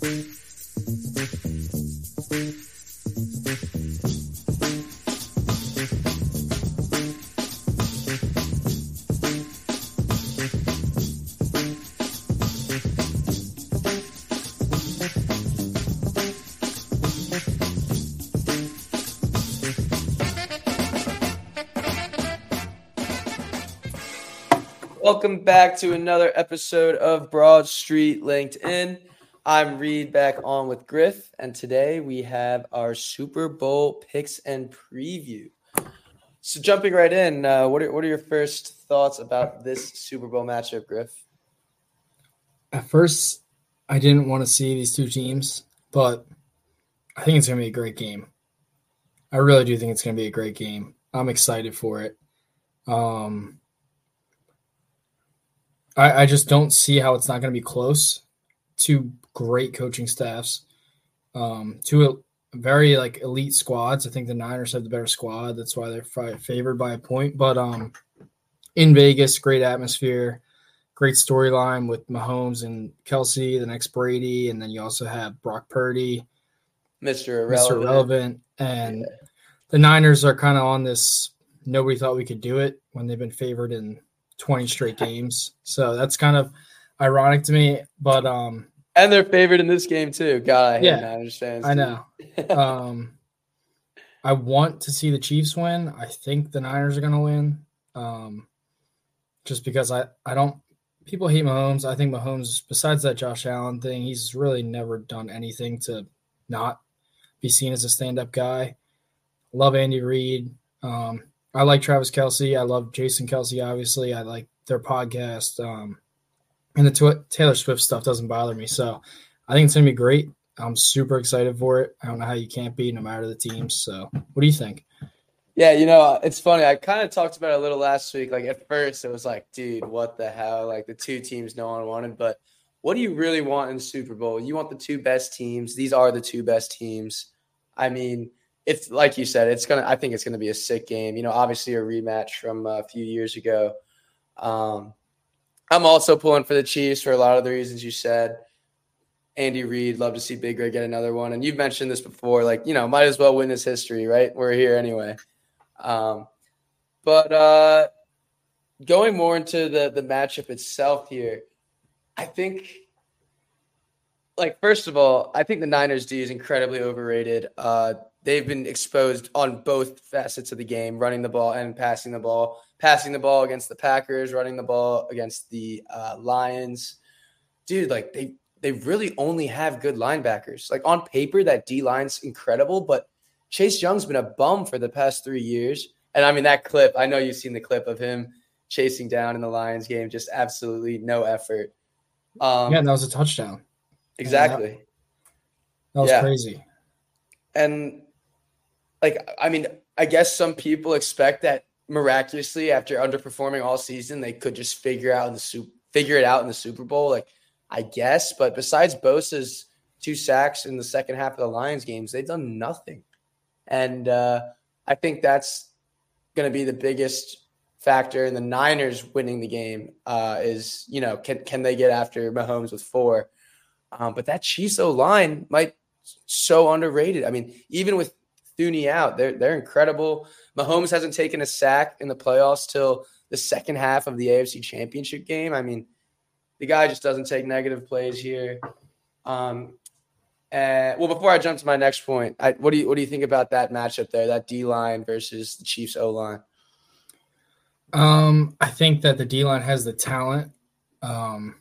Welcome back to another episode of Broad Street Linc'd-In. I'm Reed back on with Griff, and today we have our Super Bowl picks and preview. So, jumping right in, uh, what are what are your first thoughts about this Super Bowl matchup, Griff? At first, I didn't want to see these two teams, but I think it's going to be a great game. I really do think it's going to be a great game. I'm excited for it. Um, I, I just don't see how it's not going to be close. Two great coaching staffs, um, two very like elite squads. I think the Niners have the better squad. That's why they're favored by a point. But um, in Vegas, great atmosphere, great storyline with Mahomes and Kelce, the next Brady, and then you also have Brock Purdy, Mr. Irrelevant, Mr. Relevant, and yeah. the Niners are kind of on this. Nobody thought we could do it when they've been favored in 20 straight games. So that's kind of ironic to me. But um and they're favored in this game too. God, I yeah, understand. I know. um I want to see the Chiefs win. I think the Niners are gonna win. Um just because I, I don't people hate Mahomes. I think Mahomes, besides that Josh Allen thing, he's really never done anything to not be seen as a stand-up guy. Love Andy Reid. Um, I like Travis Kelce. I love Jason Kelce. Obviously, I like their podcast. Um, and the Taylor Swift stuff doesn't bother me. So I think it's gonna be great. I'm super excited for it. I don't know how you can't be, no matter the teams. So, what do you think? Yeah, you know, it's funny. I kind of talked about it a little last week. Like at first, it was like, dude, what the hell? Like the two teams no one wanted. But what do you really want in the Super Bowl? You want the two best teams. These are the two best teams. I mean, it's like you said, it's gonna. I think it's gonna be a sick game. You know, obviously a rematch from a few years ago. Um, I'm also pulling for the Chiefs for a lot of the reasons you said. Andy Reid, love to see Big Red get another one. And you've mentioned this before, like you know, might as well win his history, right? We're here anyway. Um, but uh, going more into the the matchup itself here, I think like first of all, I think the Niners D is incredibly overrated. Uh, they've been exposed on both facets of the game, running the ball and passing the ball. Passing the ball against the Packers, running the ball against the uh, Lions. Dude, like they they really only have good linebackers. Like on paper, that D line's incredible, but Chase Young's been a bum for the past three years. And I mean that clip, I know you've seen the clip of him chasing down in the Lions game, just absolutely no effort. Um, yeah, that was a touchdown. Exactly. that, that was yeah. crazy. And like I mean, I guess some people expect that miraculously after underperforming all season, they could just figure out in the soup figure it out in the Super Bowl. Like I guess, but besides Bosa's two sacks in the second half of the Lions games, they've done nothing. And uh, I think that's going to be the biggest factor in the Niners winning the game. Uh, is you know can can they get after Mahomes with four? Um, but that Chiefs line might so underrated. I mean, even with Thuney out. They're they're incredible. Mahomes hasn't taken a sack in the playoffs till the second half of the AFC Championship game. I mean, the guy just doesn't take negative plays here. Um, and well, before I jump to my next point, I, what do you what do you think about that matchup there? That D line versus the Chiefs O line. Um, I think that the D line has the talent, um,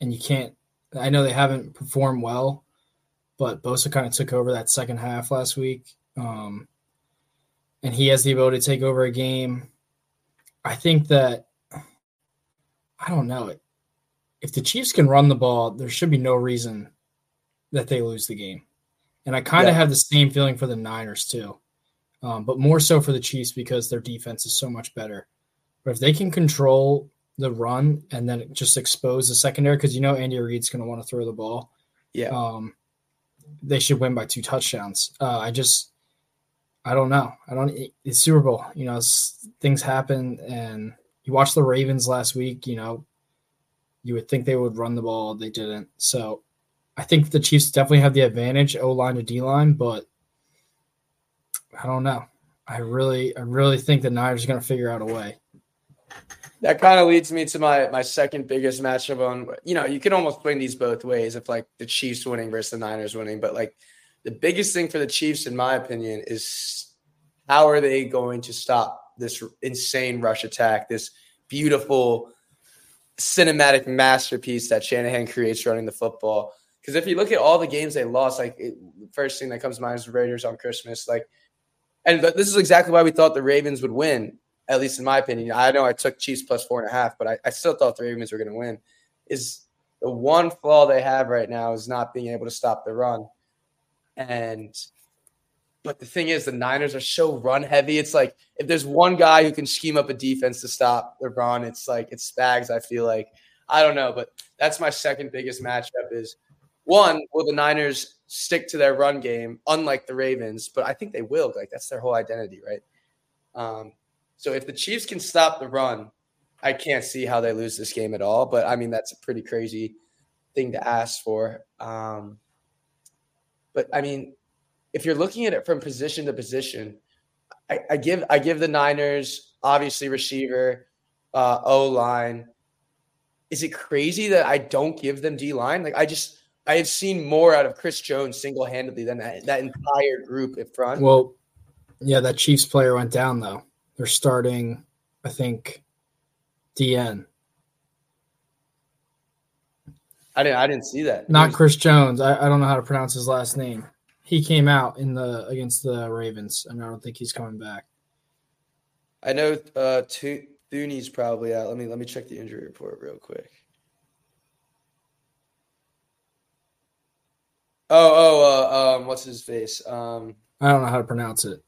and you can't. I know they haven't performed well, but Bosa kind of took over that second half last week, um, and he has the ability to take over a game. I think that I don't know if the Chiefs can run the ball, there should be no reason that they lose the game. And I kind of yeah. have the same feeling for the Niners too, um, but more so for the Chiefs because their defense is so much better. But if they can control the run and then just expose the secondary, because you know Andy Reid's going to want to throw the ball. Yeah. Um, they should win by two touchdowns. Uh, I just I don't know. I don't. It's Super Bowl. You know, things happen, and you watch the Ravens last week. You know, you would think they would run the ball. They didn't. So I think the Chiefs definitely have the advantage, O line to D line, but I don't know. I really, I really think the Niners are going to figure out a way. That kind of leads me to my my second biggest matchup on. You know, you can almost swing these both ways if like the Chiefs winning versus the Niners winning, but like the biggest thing for the Chiefs, in my opinion, is how are they going to stop this insane rush attack, this beautiful cinematic masterpiece that Shanahan creates running the football. Because if you look at all the games they lost, like it, first thing that comes to mind is the Raiders on Christmas. Like, and this is exactly why we thought the Ravens would win, at least in my opinion. I know I took Chiefs plus four and a half, but I, I still thought the Ravens were going to win. Is the one flaw they have right now is not being able to stop the run. And but the thing is, the Niners are so run heavy. It's like if there's one guy who can scheme up a defense to stop run, it's like it's Spags. I feel like I don't know, but that's my second biggest matchup. Is one will the Niners stick to their run game, unlike the Ravens? But I think they will. Like that's their whole identity, right? Um, so if the Chiefs can stop the run, I can't see how they lose this game at all. But I mean, that's a pretty crazy thing to ask for. Um, but I mean, if you're looking at it from position to position, I, I give I give the Niners obviously receiver, uh, O line. Is it crazy that I don't give them D line? Like I just I have seen more out of Chris Jones single handedly than that, that entire group in front. Well, yeah, that Chiefs player went down though. They're starting, I think, DN. I didn't. I didn't see that. Not Chris Jones. I, I don't know how to pronounce his last name. He came out in the against the Ravens, and I don't think he's coming back. I know uh, Thuney's probably out. Let me let me check the injury report real quick. Oh, oh, uh, um, what's his face? Um, I don't know how to pronounce it.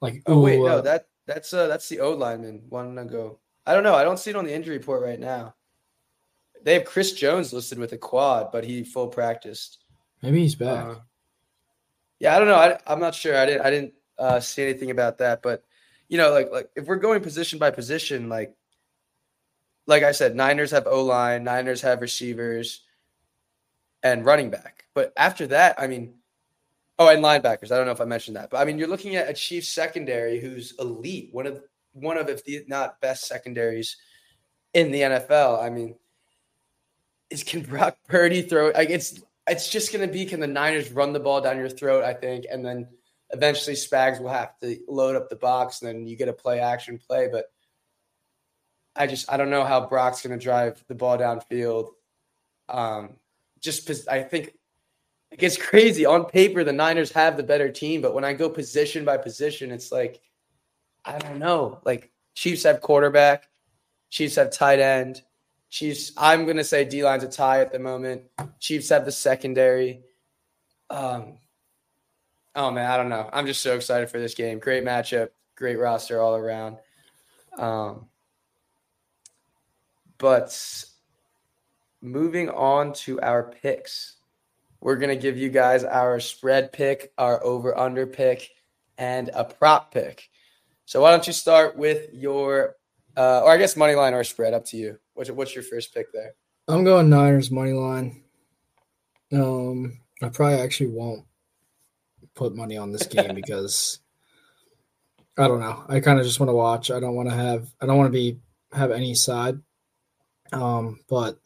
Like, oh wait, no, uh, that that's uh, that's the O lineman one ago. I don't know. I don't see it on the injury report right now. They have Chris Jones listed with a quad, but he full practiced. Maybe he's back. Uh, yeah, I don't know. I, am not sure. I didn't. I didn't uh, see anything about that. But you know, like like if we're going position by position, like like I said, Niners have O line, Niners have receivers, and running back. But after that, I mean, oh, and linebackers. I don't know if I mentioned that, but I mean, you're looking at a Chiefs secondary who's elite, one of one of if the not best secondaries in the NFL. I mean, is can Brock Purdy throw? Like it's it's just to be can the Niners run the ball down your throat? I think, and then eventually Spags will have to load up the box, and then you get a play action play. But I just I don't know how Brock's to drive the ball downfield. Um, just I think it gets crazy on paper. The Niners have the better team, but when I go position by position, it's like I don't know. Like Chiefs have quarterback, Chiefs have tight end, Chiefs, I'm going to say D line's a tie at the moment. Chiefs have the secondary. Um, oh, man, I don't know. I'm just so excited for this game. Great matchup, great roster all around. Um, but moving on to our picks, we're going to give you guys our spread pick, our over under pick, and a prop pick. So, why don't you start with your, uh, or I guess money line or spread, up to you. What's what's your first pick there? I'm going Niners money line. Um, I probably actually won't put money on this game because I don't know. I kind of just want to watch. I don't want to have. I don't want to be have any side. Um, but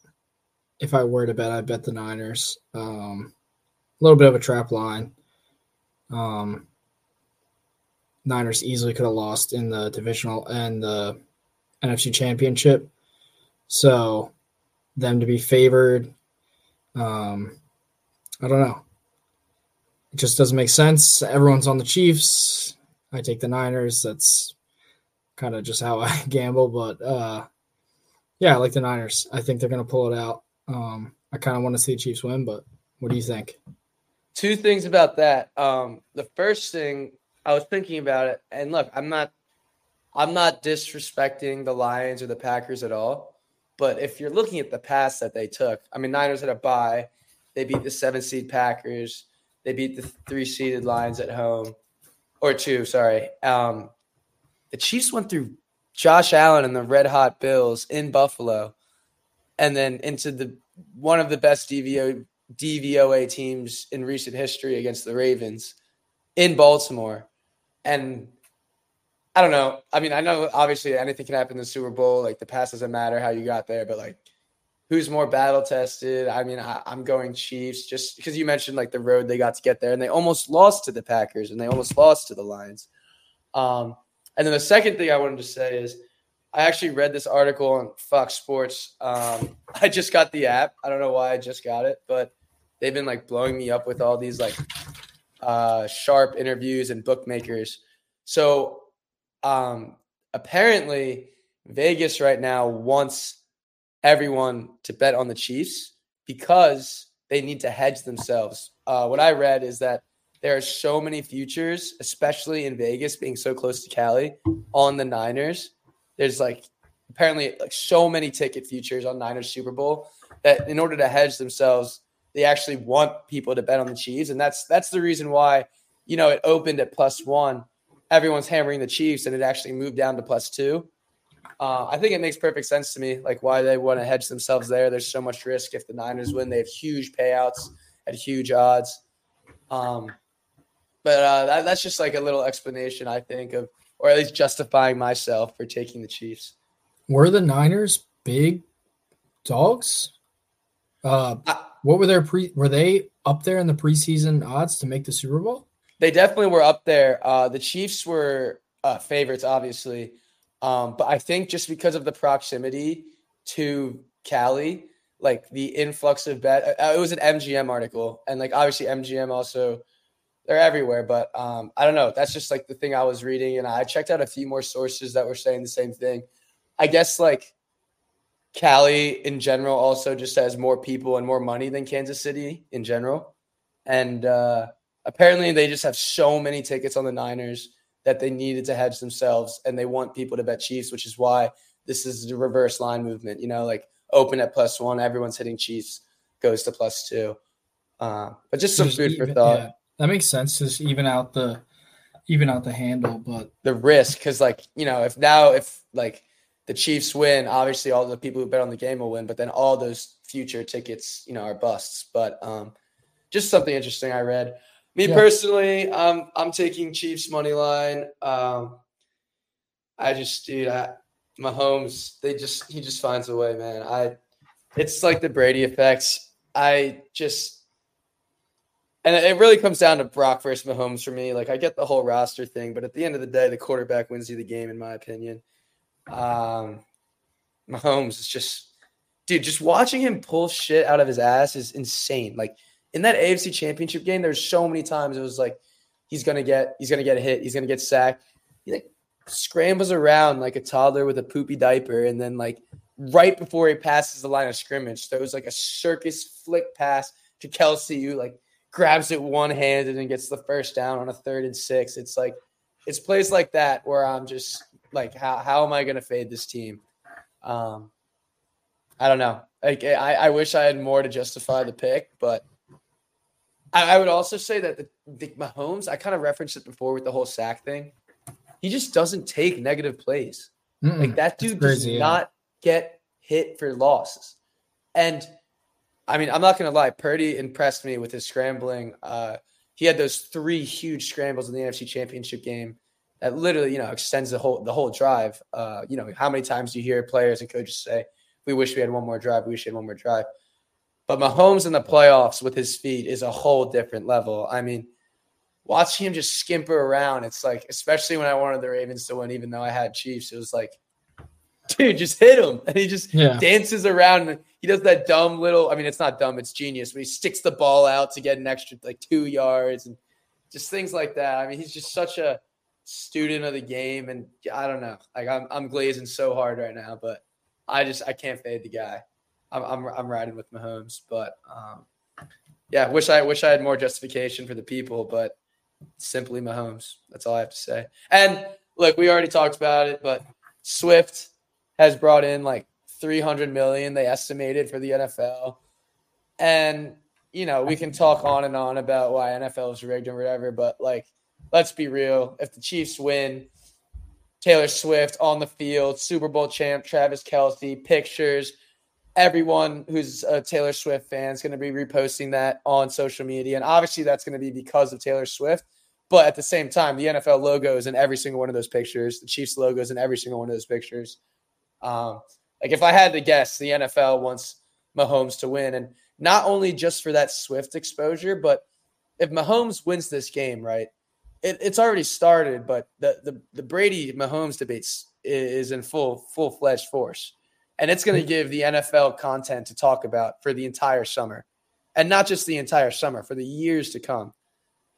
if I were to bet, I bet the Niners. Um, a little bit of a trap line. Um, Niners easily could have lost in the divisional and the NFC Championship. So them to be favored, um, I don't know. It just doesn't make sense. Everyone's on the Chiefs. I take the Niners. That's kind of just how I gamble. But uh, yeah, I like the Niners. I think they're going to pull it out. Um, I kind of want to see the Chiefs win, but what do you think? Two things about that. Um, the first thing I was thinking about it, and look, I'm not, I'm not disrespecting the Lions or the Packers at all. But if you're looking at the pass that they took, I mean, Niners had a bye. They beat the seven seed Packers. They beat the three seeded Lions at home, or two, sorry. Um, the Chiefs went through Josh Allen and the Red Hot Bills in Buffalo, and then into the one of the best DVO DVOA teams in recent history against the Ravens in Baltimore. And I don't know. I mean, I know obviously anything can happen in the Super Bowl. Like the past doesn't matter how you got there, but like who's more battle tested? I mean, I, am going Chiefs just because you mentioned like the road they got to get there, and they almost lost to the Packers and they almost lost to the Lions. Um, and then the second thing I wanted to say is I actually read this article on Fox Sports. Um, I just got the app. I don't know why I just got it, but they've been like blowing me up with all these like uh, sharp interviews and bookmakers. So um, apparently, Vegas right now wants everyone to bet on the Chiefs because they need to hedge themselves. Uh, what I read is that there are so many futures, especially in Vegas, being so close to Cali, on the Niners. There's like apparently like so many ticket futures on Niners Super Bowl that in order to hedge themselves, they actually want people to bet on the Chiefs, and that's that's the reason why you know it opened at plus one. Everyone's hammering the Chiefs, and it actually moved down to plus two. Uh, I think it makes perfect sense to me, like why they want to hedge themselves there. There's so much risk if the Niners win; they have huge payouts at huge odds. Um, but uh, that, that's just like a little explanation, I think, of or at least justifying myself for taking the Chiefs. Were the Niners big dogs? Uh, I, what were their pre? Were they up there in the preseason odds to make the Super Bowl? They definitely were up there. Uh, the Chiefs were uh, favorites, obviously, um, but I think just because of the proximity to Cali, like the influx of bet, uh, it was an MGM article, and like obviously MGM also they're everywhere. But um, I don't know. That's just like the thing I was reading, and I checked out a few more sources that were saying the same thing. I guess like Cali in general also just has more people and more money than Kansas City in general, and uh, apparently they just have so many tickets on the Niners that they needed to hedge themselves, and they want people to bet Chiefs, which is why this is the reverse line movement. You know, like open at plus one, everyone's hitting Chiefs, goes to plus two. Uh, but just some just food even, for thought. Yeah that makes sense. Just even out the even out the handle, but the risk because like you know if now if like the Chiefs win, obviously all the people who bet on the game will win, but then all those future tickets you know are busts. But um, just something interesting I read. Me yeah. personally, um, I'm taking Chiefs money line. Um, I just dude, I, Mahomes, they just he just finds a way, man. I it's like the Brady effects. I just and it really comes down to Brock versus Mahomes for me. Like I get the whole roster thing, but at the end of the day, the quarterback wins you the game, in my opinion. Um, Mahomes is just, dude, just watching him pull shit out of his ass is insane. Like in that AFC Championship game, there's so many times it was like he's gonna get, he's gonna get hit, he's gonna get sacked. He like scrambles around like a toddler with a poopy diaper, and then like right before he passes the line of scrimmage, throws like a circus flick pass to Kelce, who like grabs it one handed and then gets the first down on a third and six. It's like it's plays like that where I'm just like, how how am I to fade this team? Um, I don't know. Like I, I wish I had more to justify the pick, but I, I would also say that the, the Mahomes. I kind of referenced it before with the whole sack thing. He just doesn't take negative plays. Mm-mm, like that dude crazy, does yeah. not get hit for losses, and I mean, I'm not going to lie. Purdy impressed me with his scrambling. Uh, he had those three huge scrambles in the NFC Championship game that literally, you know, extends the whole the whole drive. Uh, you know, how many times do you hear players and coaches say, "We wish we had one more drive. We wish we had one more drive." But Mahomes in the playoffs with his feet is a whole different level. I mean, watching him just skimper around, it's like, especially when I wanted the Ravens to win, even though I had Chiefs, it was like, dude, just hit him. And he just yeah. dances around and he does that dumb little, I mean, it's not dumb, it's genius, but he sticks the ball out to get an extra like two yards and just things like that. I mean, he's just such a student of the game. And I don't know, like I'm, I'm glazing so hard right now, but I just, I can't fade the guy. I'm, I'm, I'm riding with Mahomes, but um, yeah, wish I wish I had more justification for the people, but simply Mahomes. That's all I have to say. And look, we already talked about it, but Swift has brought in like 300 million they estimated for the NFL. And you know, we can talk on and on about why NFL is rigged and whatever, but like let's be real, if the Chiefs win, Taylor Swift on the field, Super Bowl champ Travis Kelce, pictures, everyone who's a Taylor Swift fan is going to be reposting that on social media. And obviously, that's going to be because of Taylor Swift. But at the same time, the NFL logo is in every single one of those pictures. The Chiefs logo is in every single one of those pictures. Um, like if I had to guess, the NFL wants Mahomes to win, and not only just for that Swift exposure, but if Mahomes wins this game, right, it, it's already started. But the the, the Brady Mahomes debates is in full full fledged force, and it's going to give the NFL content to talk about for the entire summer, and not just the entire summer for the years to come.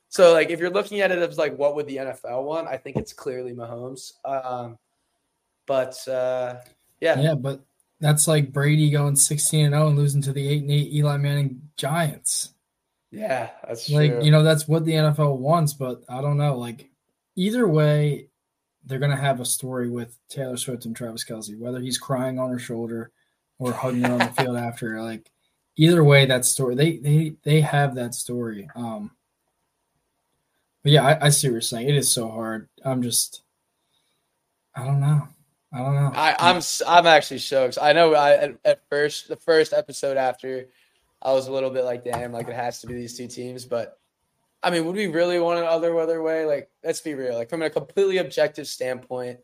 So, like, if you're looking at it as like, what would the NFL want? I think it's clearly Mahomes. Um, but uh, yeah, yeah, but that's like Brady going 16 and 0 and losing to the 8 and 8 Eli Manning Giants. Yeah, that's like true. you know that's what the NFL wants, but I don't know. Like either way, they're gonna have a story with Taylor Swift and Travis Kelce, whether he's crying on her shoulder or hugging her on the field after. Like either way, that story they they they have that story. Um, but yeah, I, I see what you're saying. It is so hard. I'm just, I don't know. I don't know. I, I'm I'm actually shocked. I know I at, at first the first episode after I was a little bit like, damn, like it has to be these two teams. But I mean, would we really want other other way? Like, let's be real. Like from a completely objective standpoint,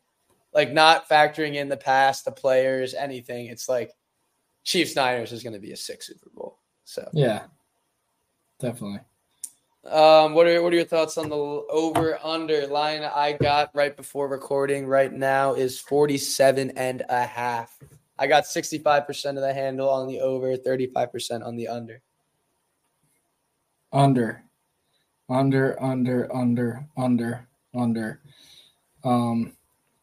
like not factoring in the past, the players, anything. It's like Chiefs Niners is going to be a six Super Bowl. So yeah, definitely. Um, what are what are your thoughts on the over under line I got right before recording right now is 47 and a half. I got 65% of the handle on the over, 35% on the under. Under, under, under, under, under, under. Um,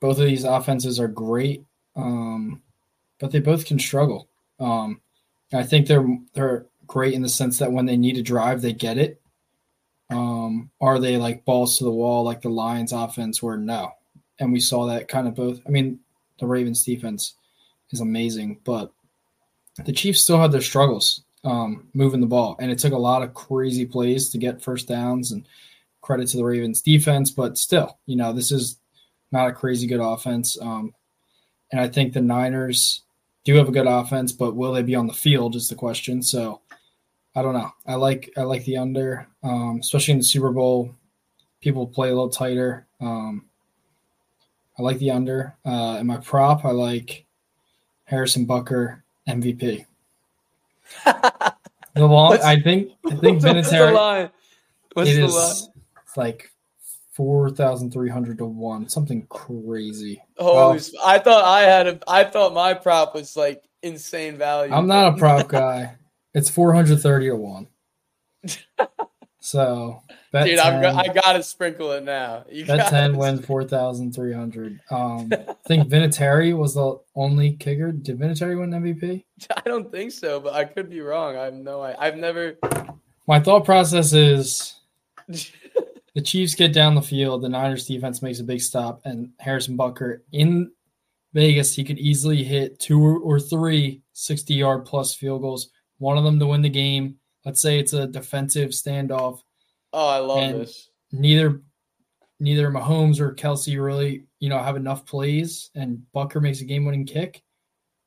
both of these offenses are great, um, but they both can struggle. Um, I think they're they're great in the sense that when they need to drive, they get it. Um, are they like balls to the wall like the Lions offense were no. And we saw that kind of both. I mean, the Ravens defense is amazing, but the Chiefs still had their struggles um, moving the ball. And it took a lot of crazy plays to get first downs and credit to the Ravens defense, but still, you know, this is not a crazy good offense. Um, and I think the Niners do have a good offense, but will they be on the field is the question. So I don't know. I like I like the under, um, especially in the Super Bowl. People play a little tighter. Um, I like the under. Uh, and my prop, I like Harrison Butker MVP. the long, What's- I think I think Vinatieri. line? What's It the is line? it's like four thousand three hundred to one, something crazy. S- I thought I had a. I thought my prop was like insane value. I'm not a prop guy. It's four hundred thirty to one. So bet dude. 10, I'm. I gotta sprinkle it now. You bet ten wins four thousand three hundred. Um, I think Vinatieri was the only kicker. Did Vinatieri win MVP? I don't think so, but I could be wrong. I have no. I, I've never. My thought process is the Chiefs get down the field, the Niners defense makes a big stop, and Harrison Butker in Vegas, he could easily hit two or three 60 yard plus field goals, one of them to win the game. Let's say it's a defensive standoff. Oh, I love this. Neither neither Mahomes or Kelce really, you know, have enough plays, and Butker makes a game winning kick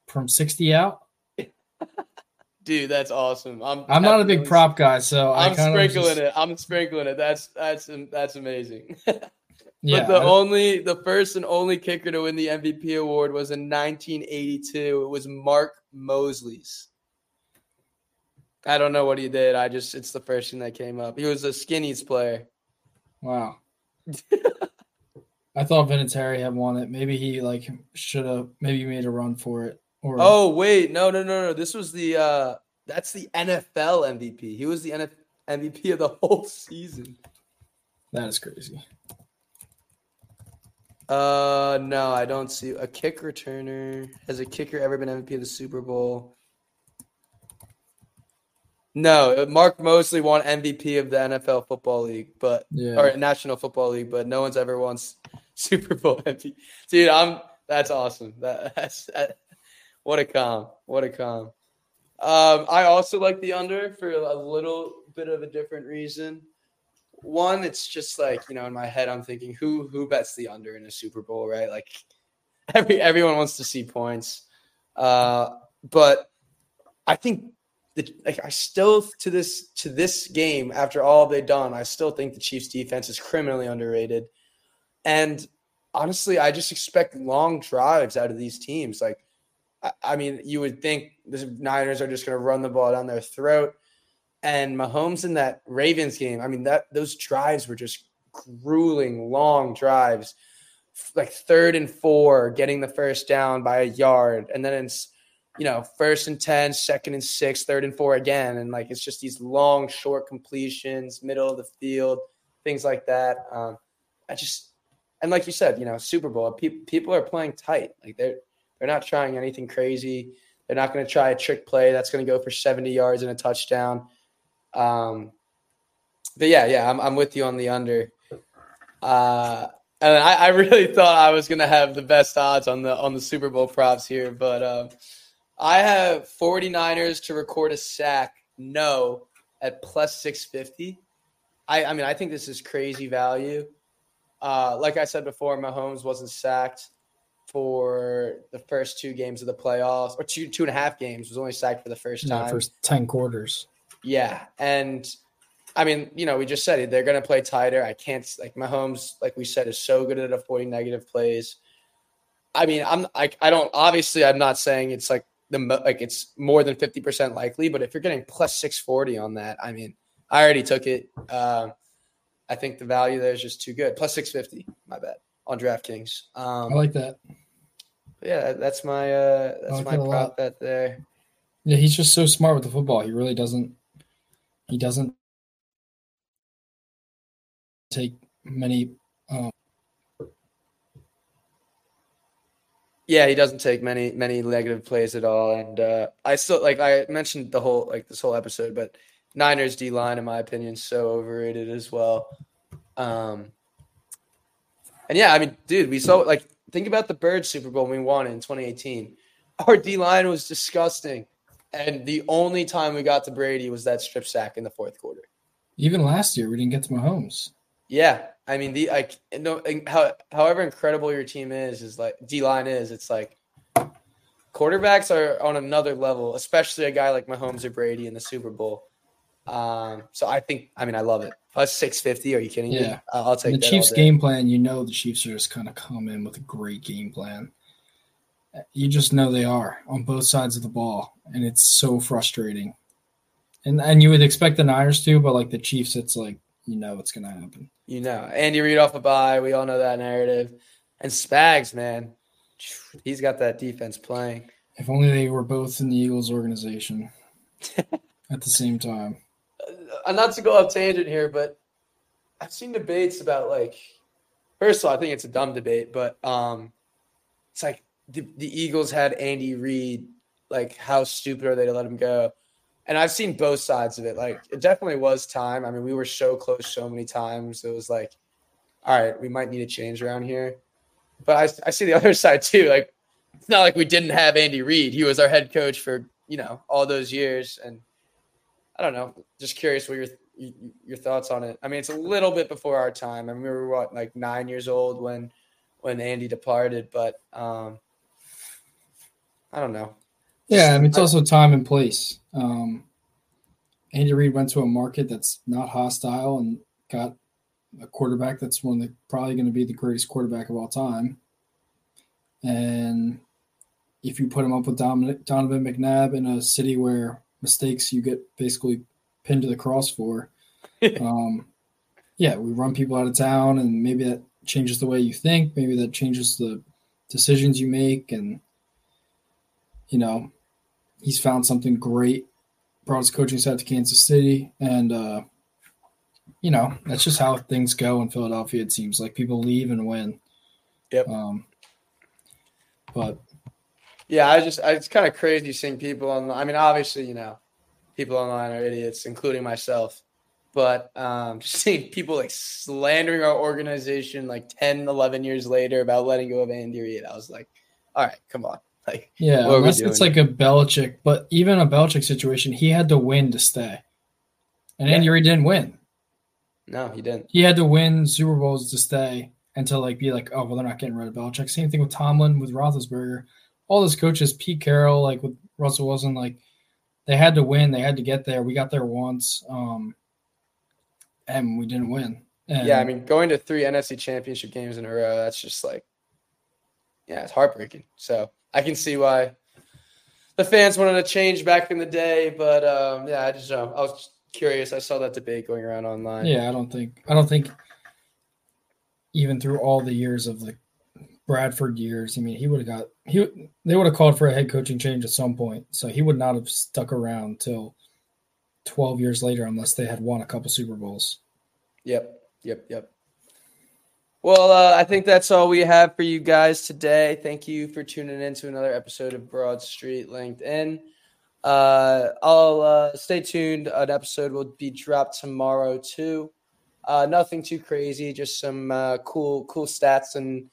from 60 out. Dude, that's awesome. I'm. I'm not a big prop guy, so I'm sprinkling it. I'm sprinkling it. That's that's that's amazing. Yeah, but the I- only, the first and only kicker to win the MVP award was in 1982. It was Mark Moseley's. I don't know what he did. I just, it's the first thing that came up. He was a skinnies player. Wow. I thought Vinatieri had won it. Maybe he like should have maybe made a run for it. Or Oh wait, no, no, no, no. This was the, uh that's the NFL MVP. He was the NF- MVP of the whole season. that is crazy. Uh, no, I don't see a kick returner. Has a kicker ever been MVP of the Super Bowl? No, Mark Moseley won MVP of the NFL Football League, but Yeah. or National Football League, but no one's ever won Super Bowl MVP. Dude, I'm that's awesome. That, that's that, what a calm, what a calm. Um, I also like the under for a little bit of a different reason. One, it's just like you know, in my head, I'm thinking, who who bets the under in a Super Bowl, right? Like every everyone wants to see points, uh, but I think the like I still to this to this game after all they've done, I still think the Chiefs defense is criminally underrated. And honestly, I just expect long drives out of these teams. Like, I, I mean, you would think the Niners are just going to run the ball down their throat. And Mahomes in that Ravens game, I mean, that those drives were just grueling, long drives, like third and four, getting the first down by a yard, and then it's you know first and ten, second and six, third and four again, and like it's just these long, short completions, middle of the field, things like that. Um, I just and like you said, you know, Super Bowl, pe- people are playing tight. Like they're they're not trying anything crazy. They're not going to try a trick play that's going to go for 70 yards and a touchdown. Um, but yeah, yeah, I'm, I'm with you on the under. Uh, and I, I really thought I was going to have the best odds on the on the Super Bowl props here, but uh, I have 49ers to record a sack. No, at plus 650. I, I mean, I think this is crazy value. Uh, like I said before, Mahomes wasn't sacked for the first two games of the playoffs, or two two and a half games. Was only sacked for the first time. Yeah, first ten quarters. Yeah, and I mean, you know, we just said it. They're going to play tighter. I can't like Mahomes, like we said, is so good at avoiding negative plays. I mean, I'm I, I don't obviously I'm not saying it's like the like it's more than fifty percent likely, but if you're getting plus six forty on that, I mean, I already took it. Uh, I think the value there is just too good. Plus six fifty, my bad on DraftKings. Um, I like that. Yeah, that's my uh, that's like my prop bet there. Yeah, he's just so smart with the football. He really doesn't. He doesn't take many. Um, yeah, he doesn't take many many negative plays at all, and uh, I still like I mentioned the whole like this whole episode, but Niners D line, in my opinion, so overrated as well. Um, and yeah, I mean, dude, we saw like think about the Bird Super Bowl we won in 2018. Our D line was disgusting, and the only time we got to Brady was that strip sack in the fourth quarter. Even last year, we didn't get to Mahomes. Yeah, I mean the like no, how, however incredible your team is is like D line is. It's like quarterbacks are on another level, especially a guy like Mahomes or Brady in the Super Bowl. Um, so I think, I mean, I love it. Plus six fifty. Are you kidding yeah. me? I'll take the Chiefs game plan. You know, the Chiefs are just kind of come in with a great game plan. You just know they are on both sides of the ball, and it's so frustrating. And and you would expect the Niners to, but like the Chiefs, it's like you know what's gonna happen. You know, Andy Reid off a bye. We all know that narrative. And Spags, man, he's got that defense playing. If only they were both in the Eagles organization at the same time. Uh, not to go off tangent here, but I've seen debates about like. First of all, I think it's a dumb debate, but um, it's like the, the Eagles had Andy Reid. Like, how stupid are they to let him go? And I've seen both sides of it. Like, it definitely was time. I mean, we were so close so many times. It was like, all right, we might need a change around here. But I, I see the other side too. Like, it's not like we didn't have Andy Reid. He was our head coach for you know all those years, and I don't know. Just curious what your your thoughts on it. I mean, it's a little bit before our time. I mean, we were what like nine years old when when Andy departed, but um, I don't know. Yeah, I mean, it's also time and place. Um, Andy Reid went to a market that's not hostile and got a quarterback that's one that probably going to be the greatest quarterback of all time. And if you put him up with Dominic, Donovan McNabb in a city where mistakes you get basically pinned to the cross for, um, yeah, we run people out of town, and maybe that changes the way you think. Maybe that changes the decisions you make, and you know, he's found something great. Brought his coaching staff to Kansas City, and uh, you know that's just how things go in Philadelphia. It seems like people leave and win. Yep. Um, but yeah, I just I, it's kind of crazy seeing people on. I mean, obviously, you know, people online are idiots, including myself. But um, just seeing people like slandering our organization like 10, 11 years later about letting go of Andy Reid, I was like, all right, come on. Like, yeah, unless it's like a Belichick, but even a Belichick situation, he had to win to stay, and yeah. Andy didn't win. No, he didn't. He had to win Super Bowls to stay and to like be like, oh well, they're not getting rid of Belichick. Same thing with Tomlin, with Roethlisberger, all those coaches, Pete Carroll, like with Russell Wilson, like they had to win. They had to get there. We got there once, um, and we didn't win. And yeah, I mean, going to three NFC championship games in a row, that's just like, yeah, it's heartbreaking. So I can see why the fans wanted to change back in the day. But um, yeah, I just, um, I was curious. I saw that debate going around online. Yeah, I don't think, I don't think even through all the years of the Bradford years, I mean, he would have got, he, they would have called for a head coaching change at some point. So he would not have stuck around till 12 years later unless they had won a couple Super Bowls. Yep. Yep. Yep. Well, uh, I think that's all we have for you guys today. Thank you for tuning in to another episode of Broad Street Linc'd-In. Uh, I'll uh, stay tuned. An episode will be dropped tomorrow too. Uh, nothing too crazy, just some uh, cool, cool stats and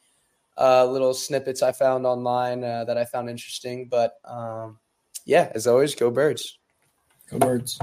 uh, little snippets I found online uh, that I found interesting. But um, yeah, as always, go birds. Go birds.